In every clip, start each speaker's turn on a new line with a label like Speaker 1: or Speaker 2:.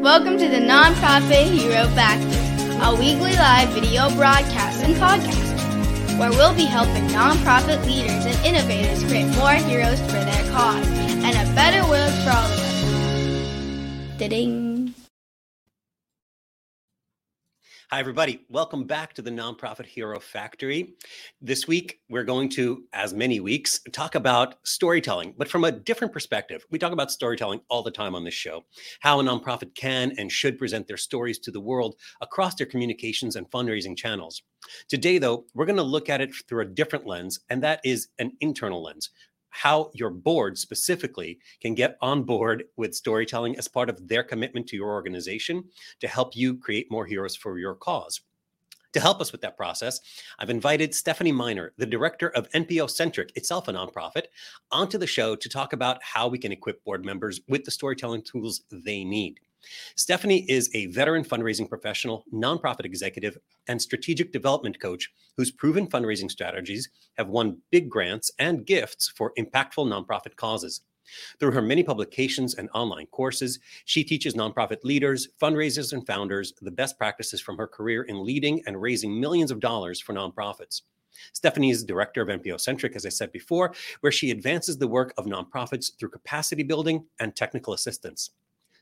Speaker 1: Welcome to the Nonprofit Hero Factory, a weekly live video broadcast and podcast where we'll be helping nonprofit leaders and innovators create more heroes for their cause and a better world for all of us. Da-ding.
Speaker 2: Hi, everybody. Welcome back to the Nonprofit Hero Factory. This week, we're going to, as many weeks, talk about storytelling, but from a different perspective. We talk about storytelling all the time on this show, how a nonprofit can and should present their stories to the world across their communications and fundraising channels. Today, though, we're going to look at it through a different lens, and that is an internal lens how your board specifically can get on board with storytelling as part of their commitment to your organization to help you create more heroes for your cause. To help us with that process, I've invited Stephanie Minor, the director of NPO Centric, itself a nonprofit, onto the show to talk about how we can equip board members with the storytelling tools they need. Stephanie is a veteran fundraising professional, nonprofit executive, and strategic development coach whose proven fundraising strategies have won big grants and gifts for impactful nonprofit causes. Through her many publications and online courses, she teaches nonprofit leaders, fundraisers, and founders the best practices from her career in leading and raising millions of dollars for nonprofits. Stephanie is director of NPO Centric, as I said before, where she advances the work of nonprofits through capacity building and technical assistance.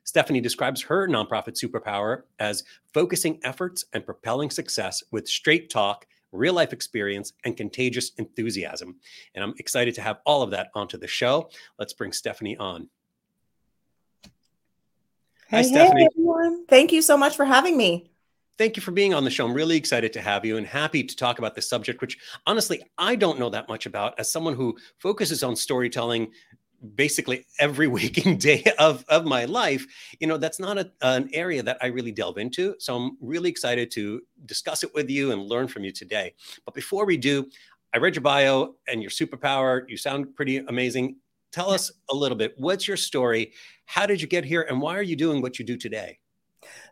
Speaker 2: Stephanie describes her nonprofit superpower as focusing efforts and propelling success with straight talk, real life experience, and contagious enthusiasm. And I'm excited to have all of that onto the show. Let's bring Stephanie on.
Speaker 3: Hi, hey, Stephanie. Hey, everyone. Thank you so much for having me.
Speaker 2: Thank you for being on the show. I'm really excited to have you and happy to talk about this subject, which honestly, I don't know that much about as someone who focuses on storytelling basically every waking day of, of my life, you know, that's not a, an area that I really delve into. So I'm really excited to discuss it with you and learn from you today. But before we do, I read your bio and your superpower. You sound pretty amazing. Tell us a little bit. What's your story? How did you get here? And why are you doing what you do today?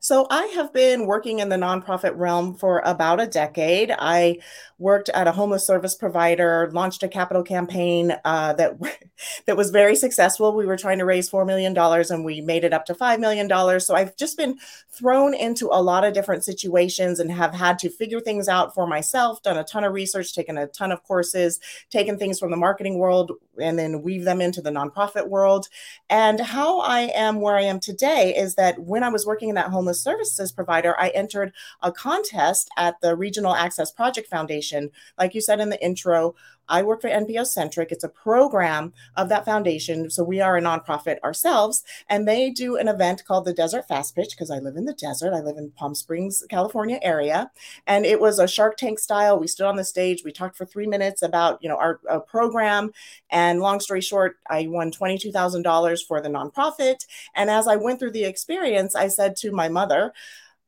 Speaker 3: So, I have been working in the nonprofit realm for about a decade. I worked at a homeless service provider, launched a capital campaign uh, that that was very successful. We were trying to raise four million dollars, and we made it up to five million dollars. So, I've just been thrown into a lot of different situations and have had to figure things out for myself. Done a ton of research, taken a ton of courses, taken things from the marketing world, and then weave them into the nonprofit world. And how I am where I am today is that when I was working in that homeless services provider, I entered a contest at the Regional Access Project Foundation. Like you said in the intro, I work for NPO Centric. It's a program of that foundation. So we are a nonprofit ourselves, and they do an event called the Desert Fast Pitch because I live in the desert. I live in Palm Springs, California area, and it was a Shark Tank style. We stood on the stage. We talked for three minutes about you know our, our program, and long story short, I won twenty two thousand dollars for the nonprofit. And as I went through the experience, I said to my mother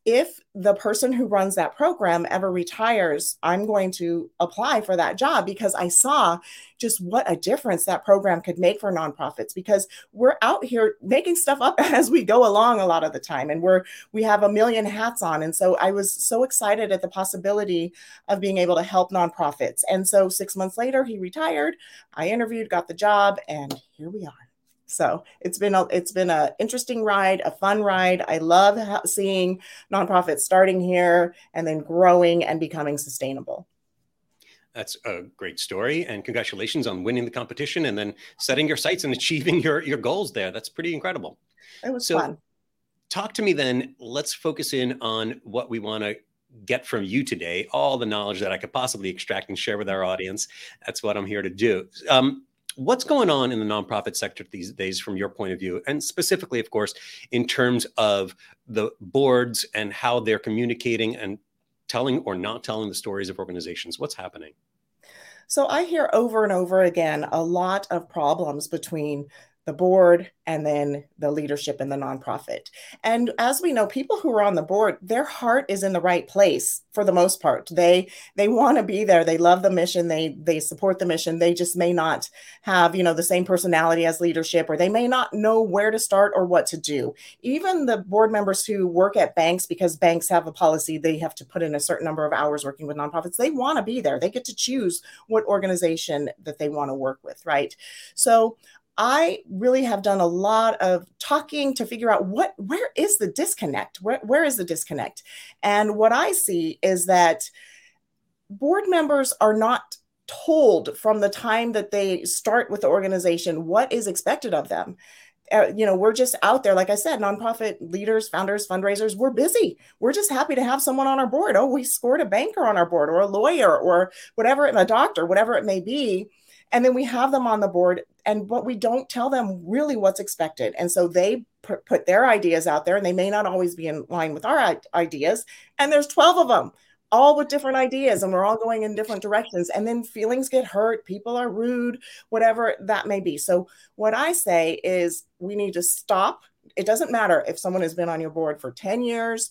Speaker 3: if the person who runs that program ever retires, I'm going to apply for that job because I saw just what a difference that program could make for nonprofits because we're out here making stuff up as we go along a lot of the time and we're we have a million hats on and so I was so excited at the possibility of being able to help nonprofits. And so 6 months later he retired, I interviewed, got the job and here we are. So it's been a it's been a interesting ride, a fun ride. I love seeing nonprofits starting here and then growing and becoming sustainable.
Speaker 2: That's a great story, and congratulations on winning the competition and then setting your sights and achieving your your goals there. That's pretty incredible.
Speaker 3: It was so, fun.
Speaker 2: Talk to me then. Let's focus in on what we want to get from you today. All the knowledge that I could possibly extract and share with our audience. That's what I'm here to do. Um, what's going on in the nonprofit sector these days from your point of view? And specifically of course in terms of the boards and how they're communicating and telling or not telling the stories of organizations what's happening?
Speaker 3: So I hear over and over again a lot of problems between the board, and then the leadership in the nonprofit. And as we know, people who are on the board, their heart is in the right place for the most part. They they want to be there. They love the mission. They they support the mission. They just may not have, you know, the same personality as leadership or they may not know where to start or what to do. Even the board members who work at banks because banks have a policy they have to put in a certain number of hours working with nonprofits, they want to be there. They get to choose what organization that they want to work with, right? So I really have done a lot of talking to figure out what where is the disconnect? Where where is the disconnect? And what I see is that board members are not told from the time that they start with the organization what is expected of them. Uh, you know, we're just out there, like I said, nonprofit leaders, founders, fundraisers, we're busy. We're just happy to have someone on our board. Oh, we scored a banker on our board or a lawyer or whatever, and a doctor, whatever it may be. And then we have them on the board, and but we don't tell them really what's expected. And so they put their ideas out there, and they may not always be in line with our ideas. And there's 12 of them all with different ideas and we're all going in different directions and then feelings get hurt people are rude whatever that may be so what i say is we need to stop it doesn't matter if someone has been on your board for 10 years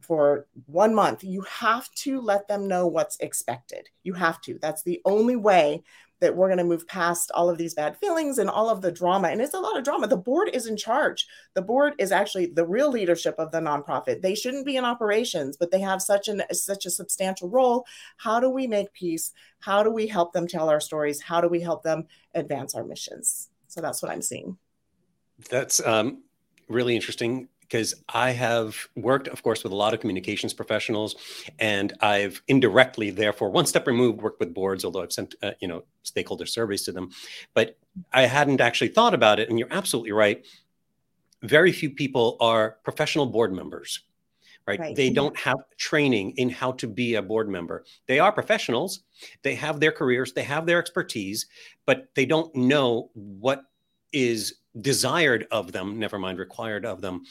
Speaker 3: for one month you have to let them know what's expected you have to that's the only way that we're going to move past all of these bad feelings and all of the drama. And it's a lot of drama. The board is in charge. The board is actually the real leadership of the nonprofit. They shouldn't be in operations, but they have such an such a substantial role. How do we make peace? How do we help them tell our stories? How do we help them advance our missions? So that's what I'm seeing.
Speaker 2: That's um, really interesting because I have worked, of course, with a lot of communications professionals, and I've indirectly, therefore, one step removed, worked with boards, although I've sent, uh, you know, stakeholder surveys to them. But I hadn't actually thought about it, and you're absolutely right. Very few people are professional board members, right? right? They don't have training in how to be a board member. They are professionals. They have their careers. They have their expertise, but they don't know what is desired of them, never mind required of them,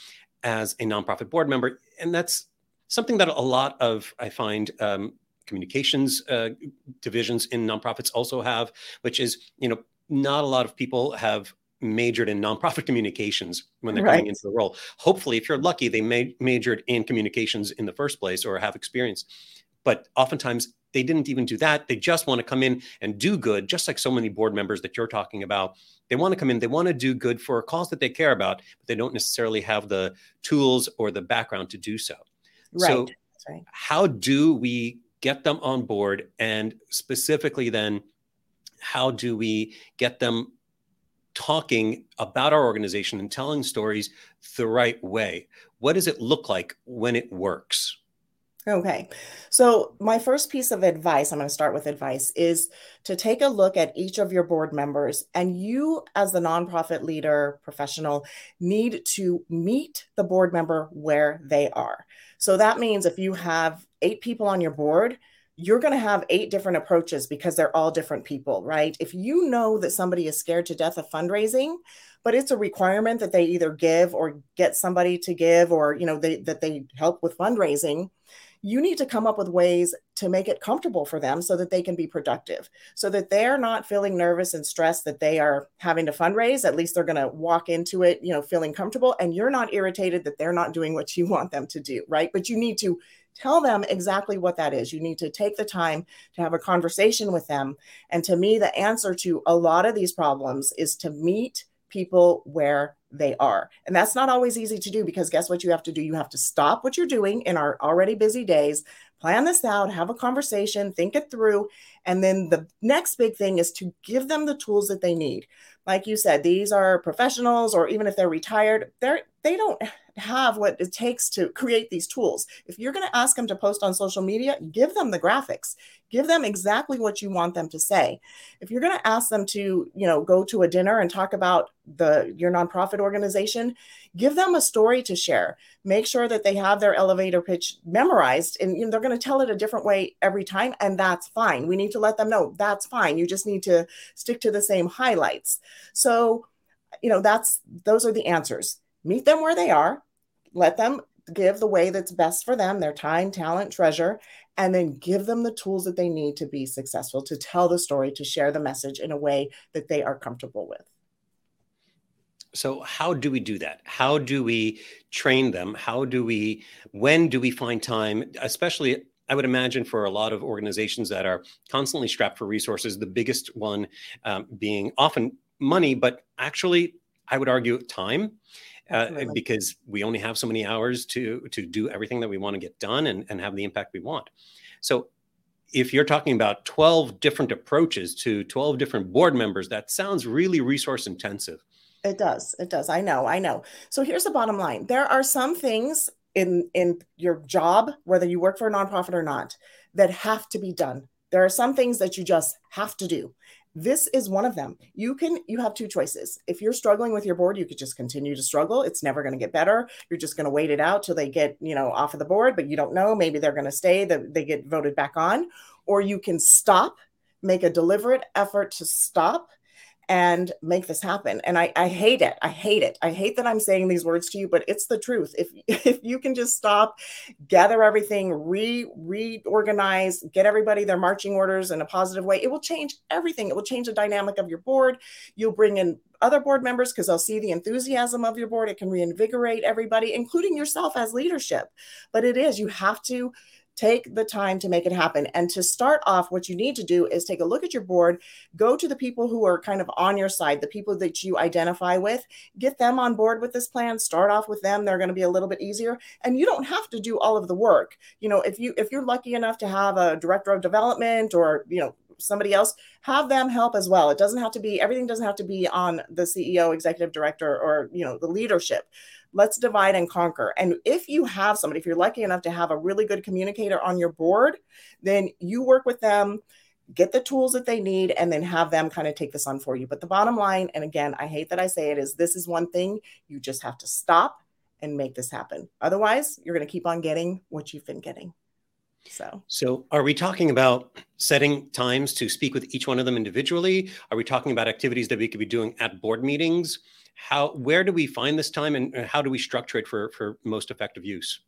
Speaker 2: as a nonprofit board member. And that's something that a lot of, I find, um, communications uh, divisions in nonprofits also have, which is, you know, not a lot of people have majored in nonprofit communications when they're right. coming into the role. Hopefully, if you're lucky, they ma- majored in communications in the first place or have experience. But oftentimes, they didn't even do that. They just want to come in and do good, just like so many board members that you're talking about. They want to come in, they want to do good for a cause that they care about, but they don't necessarily have the tools or the background to do so.
Speaker 3: Right.
Speaker 2: So,
Speaker 3: right.
Speaker 2: how do we get them on board? And specifically, then, how do we get them talking about our organization and telling stories the right way? What does it look like when it works?
Speaker 3: Okay. So, my first piece of advice, I'm going to start with advice, is to take a look at each of your board members. And you, as the nonprofit leader professional, need to meet the board member where they are. So, that means if you have eight people on your board, you're going to have eight different approaches because they're all different people, right? If you know that somebody is scared to death of fundraising, but it's a requirement that they either give or get somebody to give or you know they that they help with fundraising you need to come up with ways to make it comfortable for them so that they can be productive, so that they're not feeling nervous and stressed that they are having to fundraise. At least they're going to walk into it, you know, feeling comfortable, and you're not irritated that they're not doing what you want them to do, right? But you need to tell them exactly what that is. You need to take the time to have a conversation with them. And to me, the answer to a lot of these problems is to meet people where they are. And that's not always easy to do because guess what you have to do? You have to stop what you're doing in our already busy days, plan this out, have a conversation, think it through. And then the next big thing is to give them the tools that they need. Like you said, these are professionals, or even if they're retired, they're they don't have what it takes to create these tools. If you're going to ask them to post on social media, give them the graphics. Give them exactly what you want them to say. If you're going to ask them to, you know, go to a dinner and talk about the your nonprofit organization, give them a story to share. Make sure that they have their elevator pitch memorized and you know, they're going to tell it a different way every time and that's fine. We need to let them know that's fine. You just need to stick to the same highlights. So, you know, that's those are the answers meet them where they are, let them give the way that's best for them, their time, talent, treasure, and then give them the tools that they need to be successful, to tell the story, to share the message in a way that they are comfortable with.
Speaker 2: So, how do we do that? How do we train them? How do we, when do we find time, especially I would imagine for a lot of organizations that are constantly strapped for resources, the biggest one um, being often money, but actually, I would argue time uh, because we only have so many hours to to do everything that we want to get done and, and have the impact we want. So if you're talking about 12 different approaches to 12 different board members, that sounds really resource intensive.
Speaker 3: It does. It does. I know. I know. So here's the bottom line. There are some things in in your job, whether you work for a nonprofit or not, that have to be done. There are some things that you just have to do this is one of them. You can you have two choices. If you're struggling with your board you could just continue to struggle. It's never going to get better. You're just going to wait it out till they get you know off of the board but you don't know. Maybe they're going to stay that they get voted back on. Or you can stop make a deliberate effort to stop and make this happen. And I, I hate it. I hate it. I hate that I'm saying these words to you, but it's the truth. If if you can just stop, gather everything, re reorganize, get everybody their marching orders in a positive way, it will change everything. It will change the dynamic of your board. You'll bring in other board members because they'll see the enthusiasm of your board. It can reinvigorate everybody, including yourself as leadership. But it is, you have to take the time to make it happen. And to start off, what you need to do is take a look at your board, go to the people who are kind of on your side, the people that you identify with, get them on board with this plan, start off with them. They're going to be a little bit easier. And you don't have to do all of the work. You know, if you if you're lucky enough to have a director of development or, you know, somebody else have them help as well it doesn't have to be everything doesn't have to be on the ceo executive director or you know the leadership let's divide and conquer. And if you have somebody, if you're lucky enough to have a really good communicator on your board, then you work with them, get the tools that they need, and then have them kind of take this on for you. But the bottom line, and again, I hate that I say it, is this is one thing you just have to stop and make this happen. Otherwise, you're going to keep on getting what you've been getting. So,
Speaker 2: so are we talking about setting times to speak with each one of them individually? Are we talking about activities that we could be doing at board meetings? How where do we find this time and how do we structure it for for most effective use?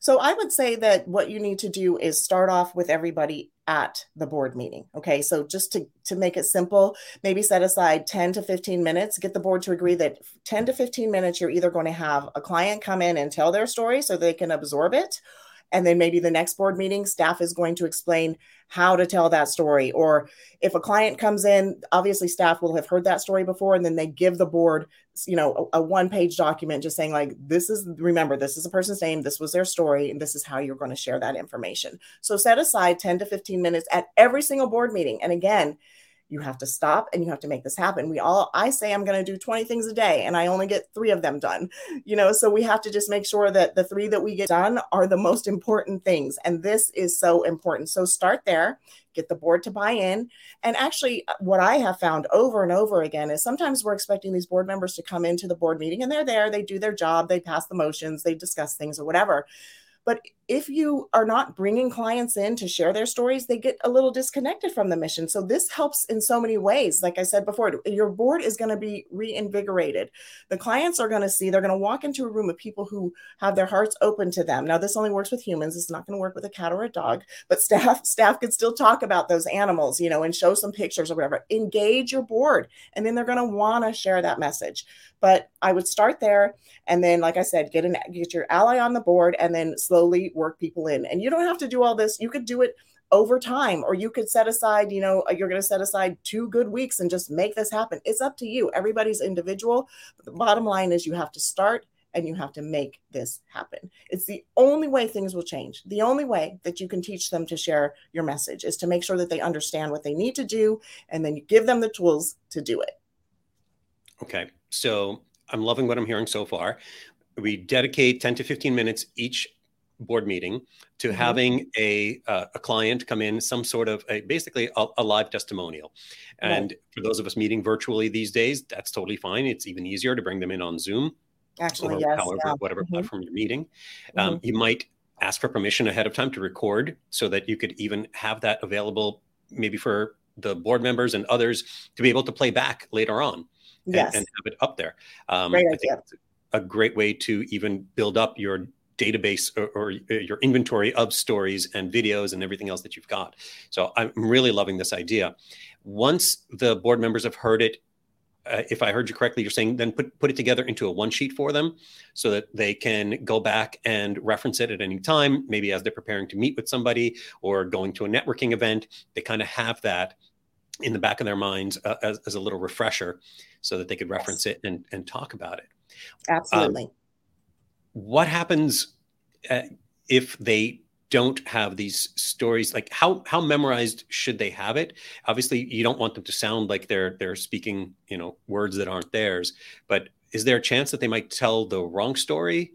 Speaker 3: So i would say that what you need to do is start off with everybody at the board meeting okay? So just to to make it simple maybe set aside 10 to 15 minutes. Get the board to agree that 10 to 15 minutes you're either going to have a client come in and tell their story so they can absorb it and then maybe the next board meeting staff is going to explain how to tell that story. Or if a client comes in obviously staff will have heard that story before and then they give the board you know a, a one page document just saying like this is remember this is a person's name this was their story and this is how you're going to share that information. So set aside 10 to 15 minutes at every single board meeting. And again you have to stop and you have to make this happen. We all, I say I'm going to do 20 things a day and I only get three of them done, you know, so we have to just make sure that the three that we get done are the most important things. And this is so important. So start there, get the board to buy in. And actually, uh, what I have found over and over again is sometimes we're expecting these board members to come into the board meeting and they're there, they do their job, they pass the motions, they discuss things or whatever. But if you are not bringing clients in to share their stories, they get a little disconnected from the mission. So this helps in so many ways. Like I said before, your board is going to be reinvigorated. The clients are going to see, they're going to walk into a room of people who have their hearts open to them. Now, this only works with humans. It's not going to work with a cat or a dog, but staff staff could still talk about those animals, you know, and show some pictures or whatever. Engage your board, and then they're going to want to share that message. But I would start there, and then, like I said, get an get your ally on the board, and then slowly work people in. And you don't have to do all this. You could do it over time or you could set aside you know uh, you're going to set aside two good weeks and just make this happen. It's up to you. Everybody's individual. But the bottom line is you have to start and you have to make this happen. It's the only way things will change. The only way that you can teach them to share your message is to make sure that they understand what they need to do and then you give them the tools to do it.
Speaker 2: Okay. So i'm loving what i'm hearing so far. We dedicate 10 to 15 minutes each board meeting to mm-hmm. having a uh, a client come in some sort of a basically a, a live testimonial and right. for those of us meeting virtually these days that's totally fine it's even easier to bring them in on zoom
Speaker 3: actually or yes,
Speaker 2: however
Speaker 3: yeah.
Speaker 2: whatever mm-hmm. platform you're meeting um, mm-hmm. you might ask for permission ahead of time to record so that you could even have that available maybe for the board members and others to be able to play back later on
Speaker 3: yes.
Speaker 2: and, and have it up there um, I think a great way to even build up your database or, or, uh, your inventory of stories and videos and everything else that you've got. So I'm really loving this idea. Once the board members have heard it, uh, if I heard you correctly, you're saying then put put it together into a one sheet for them, so that they can go back and reference it at any time. Maybe as they're preparing to meet with somebody or going to a networking event, they kind of have that in the back of their minds uh, as, as, a little refresher, so that they could reference yes. it and and talk about it.
Speaker 3: Absolutely. Um,
Speaker 2: what happens uh, if they don't have these stories? Like how how memorized should they have it? Obviously you don't want them to sound like they're they're speaking you know words that aren't theirs but is there a chance that they might tell the wrong story?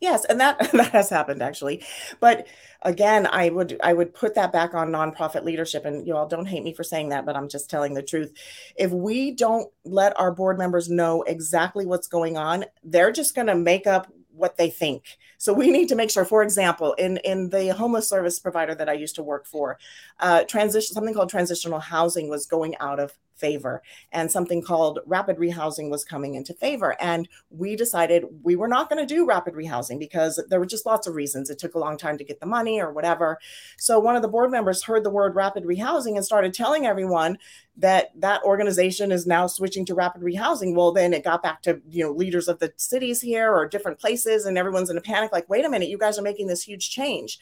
Speaker 3: Yes and that that has happened actually. But again i would i would put that back on nonprofit leadership and you all don't hate me for saying that but i'm just telling the truth. If we don't let our board members know exactly what's going on they're just going to make up what they think. So we need to make sure for example in in the homeless service provider that i used to work for uh, transition something called transitional housing was going out of favor and something called rapid rehousing was coming into favor and we decided we were not going to do rapid rehousing because there were just lots of reasons. It took a long time to get the money or whatever. So one of the board members heard the word rapid rehousing and started telling everyone that that organization is now switching to rapid rehousing. Well then it got back to you know leaders of the cities here or different places and everyone's in a panic like wait a minute you guys are making this huge change.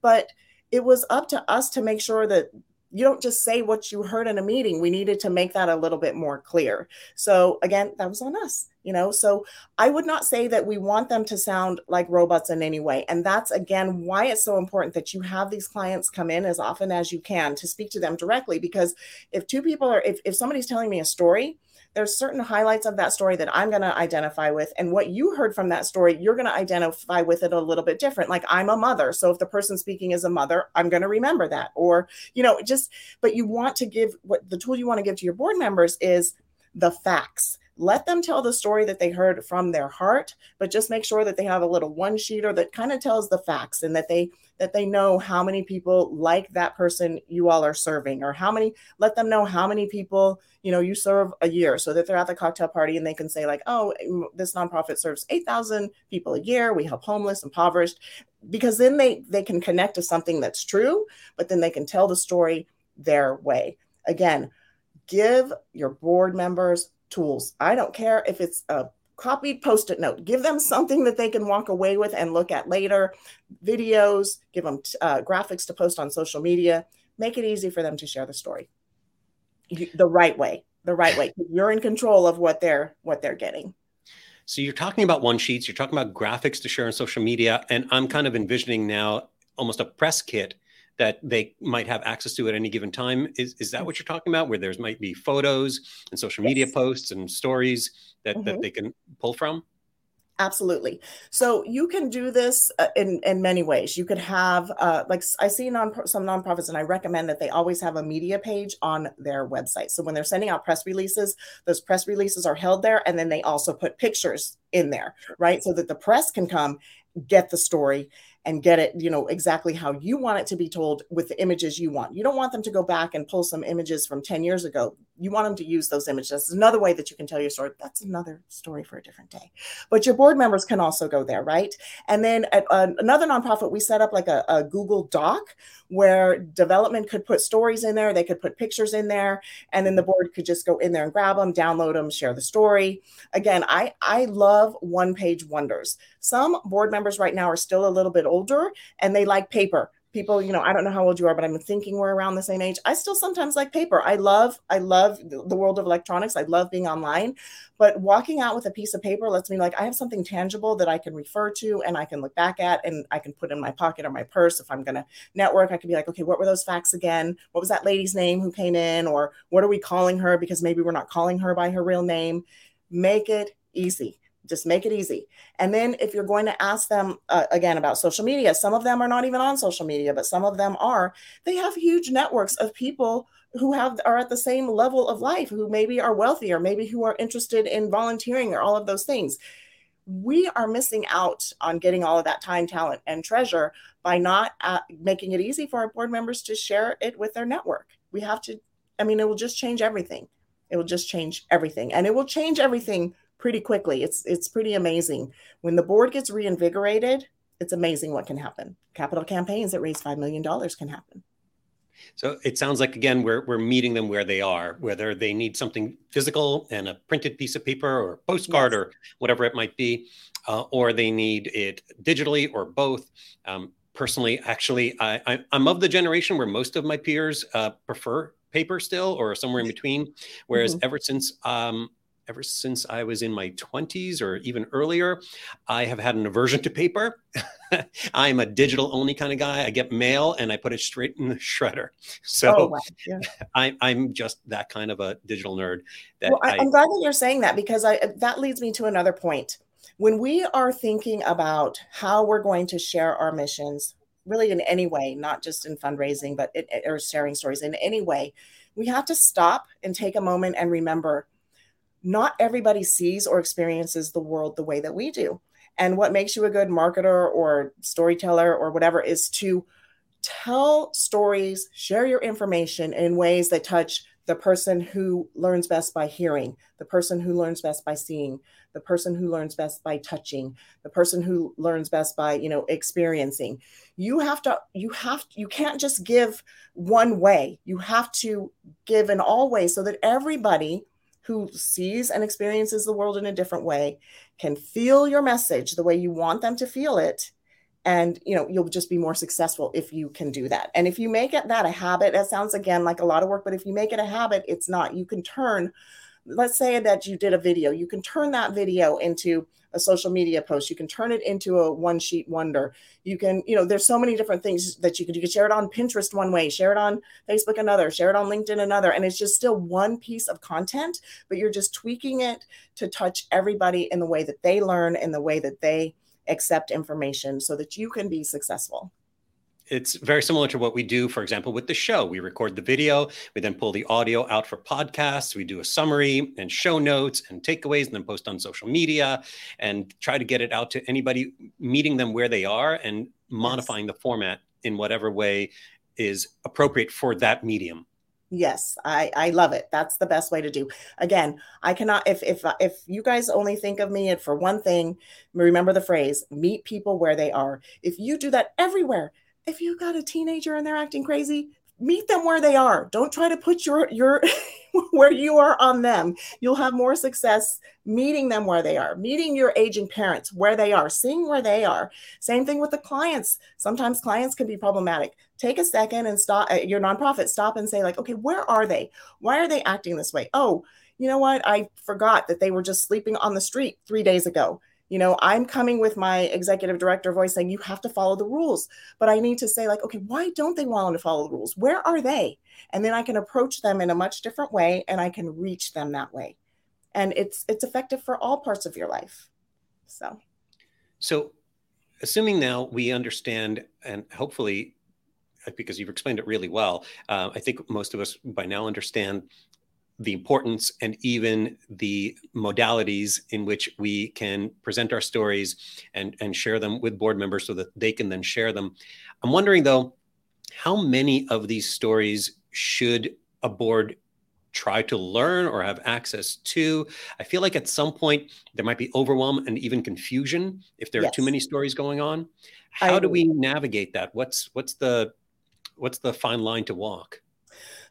Speaker 3: But it was up to us to make sure that you don't just say what you heard in a meeting. We needed to make that a little bit more clear. So again, that was on us, you know. So I would not say that we want them to sound like robots in any way. And that's again why it's so important that you have these clients come in as often as you can to speak to them directly. Because if two people are if, if somebody's telling me a story, there's certain highlights of that story that I'm going to identify with. And what you heard from that story, you're going to identify with it a little bit different. Like I'm a mother. So if the person speaking is a mother, I'm going to remember that. Or, you know, just, but you want to give what the tool you want to give to your board members is the facts let them tell the story that they heard from their heart but just make sure that they have a little one sheeter that kind of tells the facts and that they that they know how many people like that person you all are serving or how many let them know how many people you know you serve a year so that they're at the cocktail party and they can say like oh this nonprofit serves 8000 people a year. We help homeless impoverished because then they they can connect to something that's true but then they can tell the story their way. Again give your board members tools. I don't care if it's a copied post it note. Give them something that they can walk away with and look at later. Videos, give them uh, graphics to post on social media. Make it easy for them to share the story the right way. The right way. You're in control of what they're what they're getting.
Speaker 2: So you're talking about one sheets. You're talking about graphics to share on social media, and I'm kind of envisioning now almost a press kit that they might have access to at any given time. Is, is that what you're talking about? Where there's might be photos and social yes. media posts and stories that, mm-hmm. that they can pull from?
Speaker 3: Absolutely. So you can do this uh, in in many ways. You could have uh, like I see non some nonprofits, and I recommend that they always have a media page on their website. So when they're sending out press releases, those press releases are held there, and then they also put pictures in there, right, so that the press can come get the story and get it, you know, exactly how you want it to be told with the images you want. You don't want them to go back and pull some images from 10 years ago. You want them to use those images. That's another way that you can tell your story. That's another story for a different day. But your board members can also go there, right? And then at uh, another nonprofit, we set up like a, a Google Doc where development could put stories in there, they could put pictures in there, and then the mm-hmm. board could just go in there and grab them, download them, share the story. Again, I I love one page wonders. Some board members right now are still a little bit older and they like paper people you know i don't know how old you are but i'm thinking we're around the same age. I still sometimes like paper. I love i love the world of electronics. I love being online. But walking out with a piece of paper lets me like i have something tangible that i can refer to and i can look back at and i can put in my pocket or my purse if i'm going to network. I can be like okay what were those facts again? What was that lady's name who came in? Or what are we calling her because maybe we're not calling her by her real name? Make it easy just make it easy. And then if you're going to ask them uh, again about social media, some of them are not even on social media, but some of them are. They have huge networks of people who have are at the same level of life, who maybe are wealthy or maybe who are interested in volunteering or all of those things. We are missing out on getting all of that time, talent, and treasure by not uh, making it easy for our board members to share it with their network. We have to, I mean, it will just change everything. It will just change everything. And it will change everything pretty quickly. It's it's pretty amazing. When the board gets reinvigorated, it's amazing what can happen. Capital campaigns that raise five million dollars can happen.
Speaker 2: So it sounds like again we're we're meeting them where they are, whether they need something physical and a printed piece of paper or postcard yes. or whatever it might be, uh, or they need it digitally or both. Um, personally, actually, I, I, am of the generation where most of my peers uh, prefer paper still or somewhere in between. Whereas mm-hmm. ever since um, ever since I was in my 20s or even earlier, I have had an aversion to paper. I'm a digital only kind of guy. I get mail and I put it straight in the shredder. So oh, wow. yeah. I, am just that kind of a digital nerd.
Speaker 3: That well, I, am glad that you're saying that because I, that leads me to another point. When we are thinking about how we're going to share our missions, really in any way, not just in fundraising, but it, or sharing stories in any way, we have to stop and take a moment and remember not everybody sees or experiences the world the way that we do. And what makes you a good marketer or storyteller or whatever is to tell stories, share your information in ways that touch the person who learns best by hearing, the person who learns best by seeing, the person who learns best by touching, the person who learns best by, you know, experiencing. You have to you have you can't just give one way. You have to give in all ways so that everybody who sees and experiences the world in a different way can feel your message the way you want them to feel it. And you know you'll just be more successful if you can do that. And if you make it that a habit that sounds again like a lot of work but if you make it a habit it's not. You can turn let's say that you did a video you can turn that video into a social media post. You can turn it into a one sheet wonder. You can you know there's so many different things that you could you could share it on pinterest one way share it on facebook another share it on linkedin another and it's just still one piece of content but you're just tweaking it to touch everybody in the way that they learn in the way that they accept information so that you can be successful
Speaker 2: it's very similar to what we do, for example, with the show. We record the video, we then pull the audio out for podcasts, we do a summary and show notes and takeaways, and then post on social media and try to get it out to anybody, meeting them where they are and modifying yes. the format in whatever way is appropriate for that medium.
Speaker 3: Yes, I I love it. That's the best way to do. Again, I cannot if if if you guys only think of me and for one thing, remember the phrase meet people where they are. If you do that everywhere, if you got a teenager and they're acting crazy, meet them where they are. Don't try to put your your where you are on them. You'll have more success meeting them where they are, meeting your aging parents where they are, seeing where they are. Same thing with the clients. Sometimes clients can be problematic. Take a second and stop uh, your nonprofit, stop and say like, "Okay, where are they? Why are they acting this way?" "Oh, you know what? I forgot that they were just sleeping on the street 3 days ago." You know i'm coming with my executive director voice saying you have to follow the rules. But i need to say like okay why don't they want to follow the rules? Where are they? And then i can approach them in a much different way and i can reach them that way. And it's it's effective for all parts of your life. So.
Speaker 2: So assuming now we understand and hopefully because you've explained it really well uh, i think most of us by now understand the importance and even the modalities in which we can present our stories and, and share them with board members so that they can then share them. I'm wondering though, how many of these stories should a board try to learn or have access to? I feel like at some point there might be overwhelm and even confusion if there yes. are too many stories going on. How do we navigate that? What's what's the what's the fine line to walk?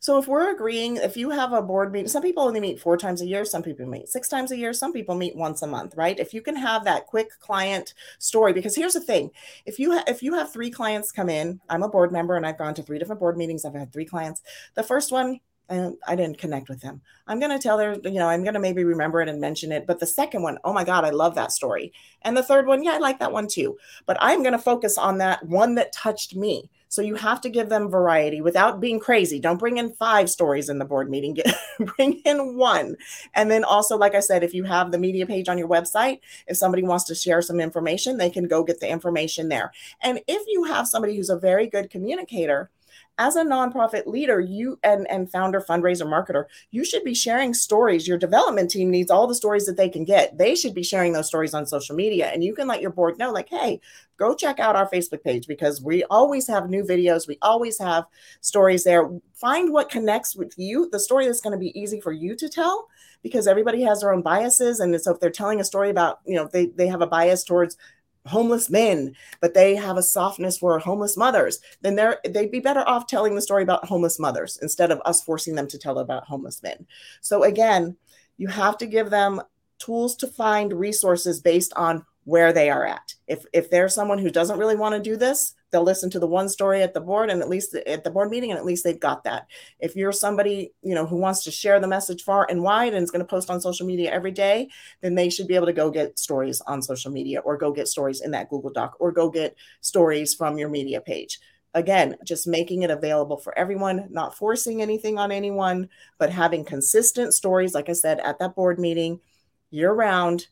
Speaker 3: So if we're agreeing, if you have a board meeting, some people only meet four times a year, some people meet six times a year, some people meet once a month, right? If you can have that quick client story, because here's the thing: if you ha- if you have three clients come in, I'm a board member and I've gone to three different board meetings. I've had three clients. The first one and I didn't connect with them. I'm going to tell her, you know, I'm going to maybe remember it and mention it. But the second one, oh my God, I love that story. And the third one, yeah, I like that one too. But I'm going to focus on that one that touched me. So you have to give them variety without being crazy. Don't bring in five stories in the board meeting. Get, bring in one. And then also, like I said, if you have the media page on your website, if somebody wants to share some information, they can go get the information there. And if you have somebody who's a very good communicator, as a nonprofit leader you and and founder fundraiser marketer you should be sharing stories. Your development team needs all the stories that they can get. They should be sharing those stories on social media. And you can let your board know like hey go check out our facebook page because we always have new videos. We always have stories there. Find what connects with you. The story that's going to be easy for you to tell because everybody has their own biases. And so if they're telling a story about you know they, they have a bias towards homeless men, but they have a softness for homeless mothers, then they're they'd be better off telling the story about homeless mothers instead of us forcing them to tell about homeless men. So again, you have to give them tools to find resources based on where they are at. If if there's someone who doesn't really want to do this, they'll listen to the one story at the board and at least at the board meeting and at least they've got that. If you're somebody you know who wants to share the message far and wide and is going to post on social media every day then they should be able to go get stories on social media or go get stories in that google doc or go get stories from your media page. Again just making it available for everyone not forcing anything on anyone but having consistent stories like i said at that board meeting year round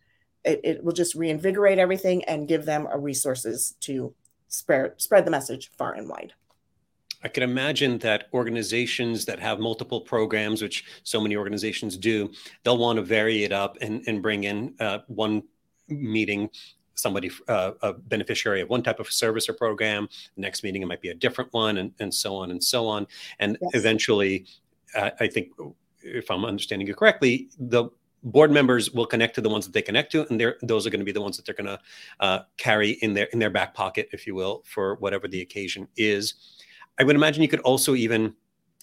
Speaker 3: it, it will just reinvigorate everything and give them uh, resources to spread spread the message far and wide.
Speaker 2: I can imagine that organizations that have multiple programs, which so many organizations do, they'll want to vary it up and, and bring in uh, one meeting somebody uh, a beneficiary of one type of service or program next meeting it might be a different one and, and so on and so on and yes. eventually uh, i think if i'm understanding you correctly the board members will connect to the ones that they connect to, and those are going to be the ones that they're going to uh, carry in their in their back pocket, if you will, for whatever the occasion is. I would imagine you could also even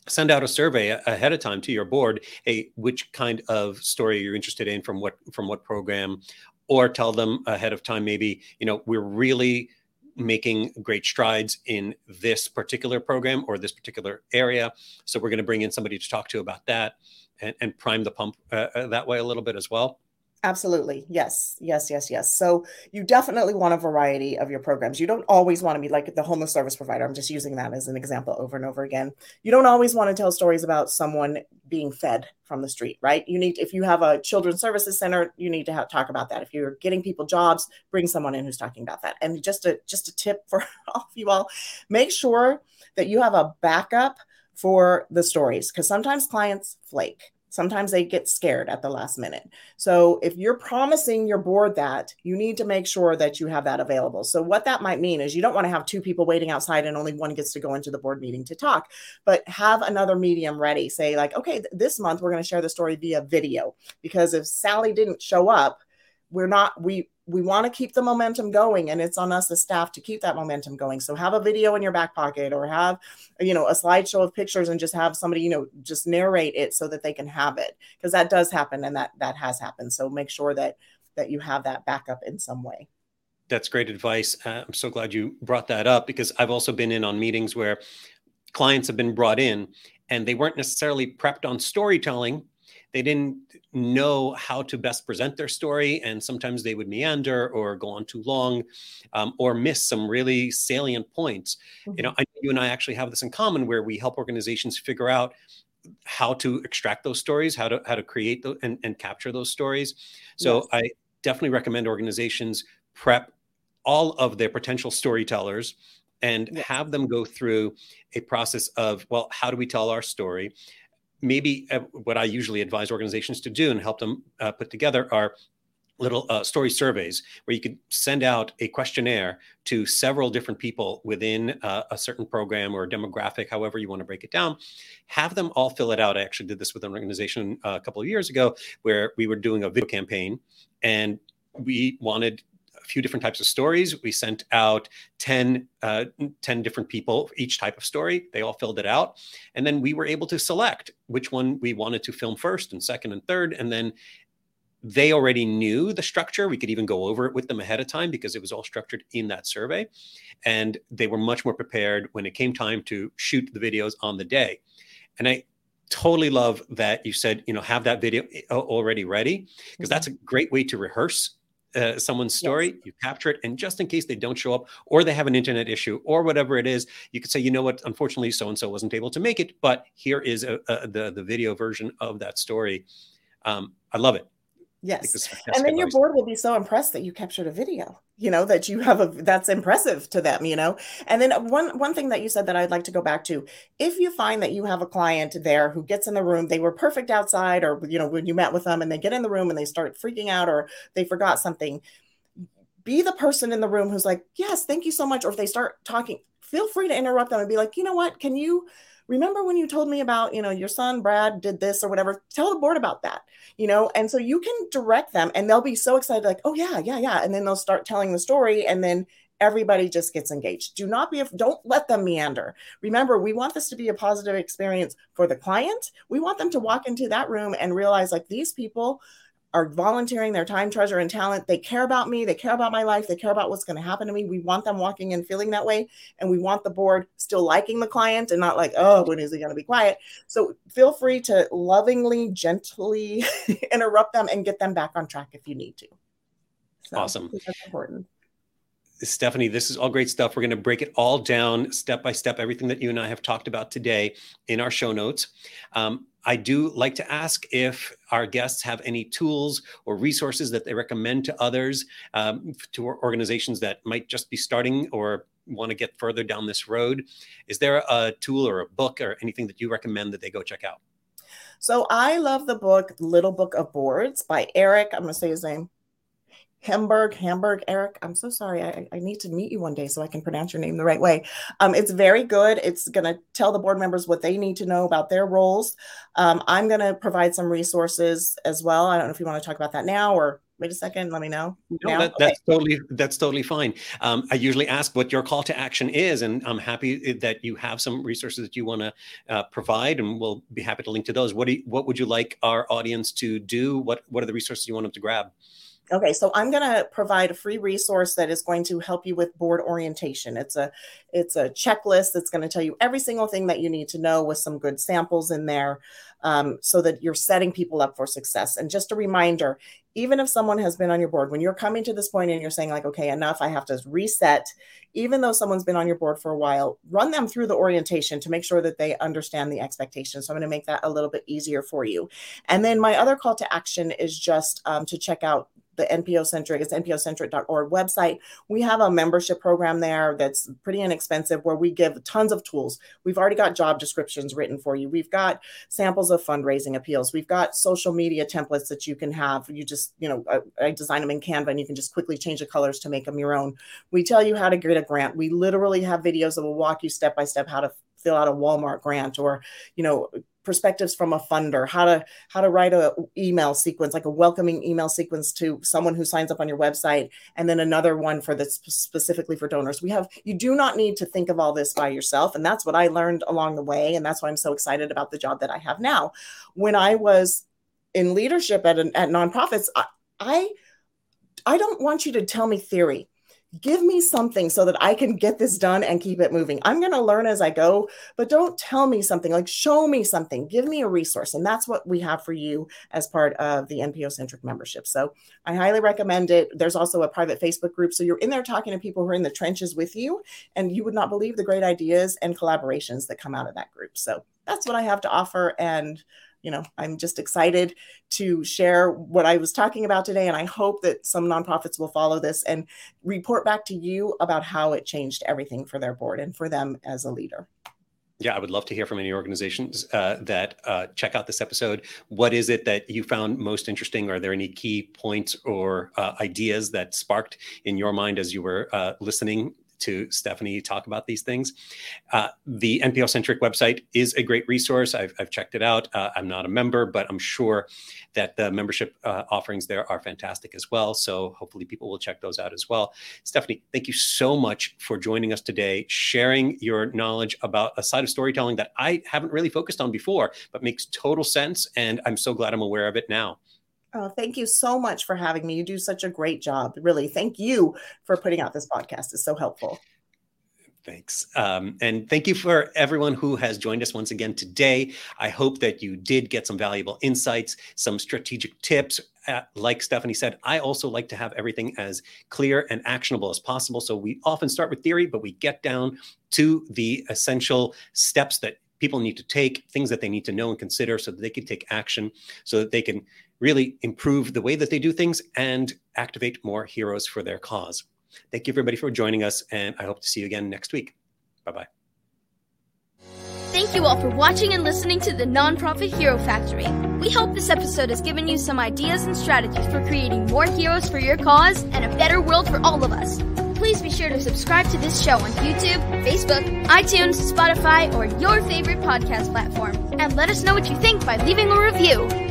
Speaker 2: send out a survey ahead of time to your board hey which kind of story you're interested in from what from what program or tell them ahead of time maybe you know we're really making great strides in this particular program or this particular area so we're going to bring in somebody to talk to about that and, and prime the pump uh, uh, that way a little bit as well?
Speaker 3: Absolutely. Yes. Yes. Yes. Yes. So you definitely want a variety of your programs. You don't always want to be like the homeless service provider. I'm just using that as an example over and over again. You don't always want to tell stories about someone being fed from the street, right? You need, if you have a children's services center, you need to have, talk about that. If you're getting people jobs, bring someone in who's talking about that. And just a, just a tip for all of you all, make sure that you have a backup for the stories because sometimes clients flake. Sometimes they get scared at the last minute. So, if you're promising your board that, you need to make sure that you have that available. So, what that might mean is you don't want to have two people waiting outside and only one gets to go into the board meeting to talk, but have another medium ready. Say, like, okay, this month we're going to share the story via video because if Sally didn't show up, we're not, we, we want to keep the momentum going and it's on us the staff to keep that momentum going. So have a video in your back pocket or have you know a slideshow of pictures and just have somebody you know just narrate it so that they can have it because that does happen and that that has happened. So make sure that that you have that backup in some way.
Speaker 2: That's great advice. Uh, i'm so glad you brought that up because i've also been in on meetings where clients have been brought in and they weren't necessarily prepped on storytelling they didn't know how to best present their story and sometimes they would meander or go on too long um, or miss some really salient points mm-hmm. you know I, you and i actually have this in common where we help organizations figure out how to extract those stories how to how to create those and, and capture those stories so yes. i definitely recommend organizations prep all of their potential storytellers and have them go through a process of well how do we tell our story maybe uh, what I usually advise organizations to do and help them uh, put together are little uh, story surveys where you could send out a questionnaire to several different people within uh, a certain program or demographic, however you want to break it down. Have them all fill it out. I actually did this with an organization uh, a couple of years ago where we were doing a video campaign and we wanted few different types of stories. We sent out 10, uh, 10 different people each type of story. They all filled it out. And then we were able to select which one we wanted to film first and second and third. And then they already knew the structure. We could even go over it with them ahead of time because it was all structured in that survey. And they were much more prepared when it came time to shoot the videos on the day. And I totally love that you said, you know, have that video eh, already ready because mm-hmm. that's a great way to rehearse uh, someone's story, yes. you capture it, and just in case they don't show up or they have an internet issue or whatever it is, you could say, you know what, unfortunately, so and so wasn't able to make it, but here is a, a, the the video version of that story. Um, I love it.
Speaker 3: Yes. And then your board will be so impressed that you captured a video, you know, that you have a that's impressive to them, you know. And then one one thing that you said that I'd like to go back to, if you find that you have a client there who gets in the room, they were perfect outside or you know, when you met with them and they get in the room and they start freaking out or they forgot something, be the person in the room who's like, "Yes, thank you so much." Or if they start talking, feel free to interrupt them and be like, "You know what? Can you remember when you told me about, you know, your son Brad did this or whatever? Tell the board about that, you know? And so you can direct them and they'll be so excited, like, oh, yeah, yeah, yeah. And then they'll start telling the story and then everybody just gets engaged. Do not be, don't let them meander. Remember, we want this to be a positive experience for the client. We want them to walk into that room and realize, like, these people are volunteering their time, treasure, and talent. They care about me. They care about my life. They care about what's going to happen to me. We want them walking in feeling that way. And we want the board still liking the client and not like, oh, when is he going to be quiet? So feel free to lovingly, gently interrupt them and get them back on track if you need to.
Speaker 2: So awesome.
Speaker 3: That's important.
Speaker 2: Stephanie, this is all great stuff. We're going to break it all down step by step, everything that you and I have talked about today in our show notes. Um, I do like to ask if our guests have any tools or resources that they recommend to others, um, to organizations that might just be starting or want to get further down this road. Is there a tool or a book or anything that you recommend that they go check out?
Speaker 3: So I love the book Little Book of Boards by Eric. I'm going to say his name Hamburg, Hamburg, Eric. I'm so sorry. I, I, need to meet you one day so I can pronounce your name the right way. Um, it's very good. It's going to tell the board members what they need to know about their roles. Um, I'm going to provide some resources as well. I don't know if you want to talk about that now or wait a second. Let me know.
Speaker 2: No, that, that's okay. totally that's totally fine. Um, I usually ask what your call to action is, and I'm happy that you have some resources that you want to uh, provide, and we'll be happy to link to those. What do you, what would you like our audience to do? What what are the resources you want them to grab?
Speaker 3: Okay, so I'm going to provide a free resource that is going to help you with board orientation. It's a it's a checklist that's going to tell you every single thing that you need to know with some good samples in there, um, so that you're setting people up for success. And just a reminder, even if someone has been on your board, when you're coming to this point and you're saying like, okay, enough, I have to reset. Even though someone's been on your board for a while, run them through the orientation to make sure that they understand the expectations. So I'm going to make that a little bit easier for you. And then my other call to action is just um, to check out the NPO Centric, it's npocentric.org website. We have a membership program there that's pretty inexpensive where we give tons of tools. We've already got job descriptions written for you. We've got samples of fundraising appeals. We've got social media templates that you can have. You just, you know, I, I design them in Canva and you can just quickly change the colors to make them your own. We tell you how to get a grant. We literally have videos that will walk you step by step how to fill out a Walmart grant or, you know, perspectives from a funder how to how to write a email sequence like a welcoming email sequence to someone who signs up on your website and then another one for this specifically for donors. We have you do not need to think of all this by yourself and that's what i learned along the way and that's why i'm so excited about the job that i have now. When i was in leadership at, an, at nonprofits I, I i don't want you to tell me theory give me something so that I can get this done and keep it moving. I'm going to learn as I go, but don't tell me something like show me something, give me a resource. And that's what we have for you as part of the NPO centric membership. So I highly recommend it. There's also a private Facebook group. So you're in there talking to people who are in the trenches with you, and you would not believe the great ideas and collaborations that come out of that group. So that's what I have to offer. And you know, I'm just excited to share what I was talking about today. And I hope that some nonprofits will follow this and report back to you about how it changed everything for their board and for them as a leader.
Speaker 2: Yeah, I would love to hear from any organizations uh, that uh, check out this episode. What is it that you found most interesting? Are there any key points or uh, ideas that sparked in your mind as you were uh, listening to Stephanie talk about these things. Uh, the NPO centric website is a great resource. I've, I've checked it out. Uh, I'm not a member, but I'm sure that the membership uh, offerings there are fantastic as well. So hopefully people will check those out as well. Stephanie, thank you so much for joining us today, sharing your knowledge about a side of storytelling that I haven't really focused on before, but makes total sense. And I'm so glad I'm aware of it now.
Speaker 3: Oh, thank you so much for having me. You do such a great job. Really, thank you for putting out this podcast. It's so helpful.
Speaker 2: Thanks. Um, and thank you for everyone who has joined us once again today. I hope that you did get some valuable insights, some strategic tips. Uh, like Stephanie said, I also like to have everything as clear and actionable as possible. So we often start with theory, but we get down to the essential steps that people need to take, things that they need to know and consider so that they can take action, so that they can really improve the way that they do things and activate more heroes for their cause. Thank you, everybody, for joining us, and I hope to see you again next week. Bye bye.
Speaker 1: Thank you all for watching and listening to the Nonprofit Hero Factory. We hope this episode has given you some ideas and strategies for creating more heroes for your cause and a better world for all of us. Please be sure to subscribe to this show on YouTube, Facebook, iTunes, Spotify, or your favorite podcast platform. And let us know what you think by leaving a review.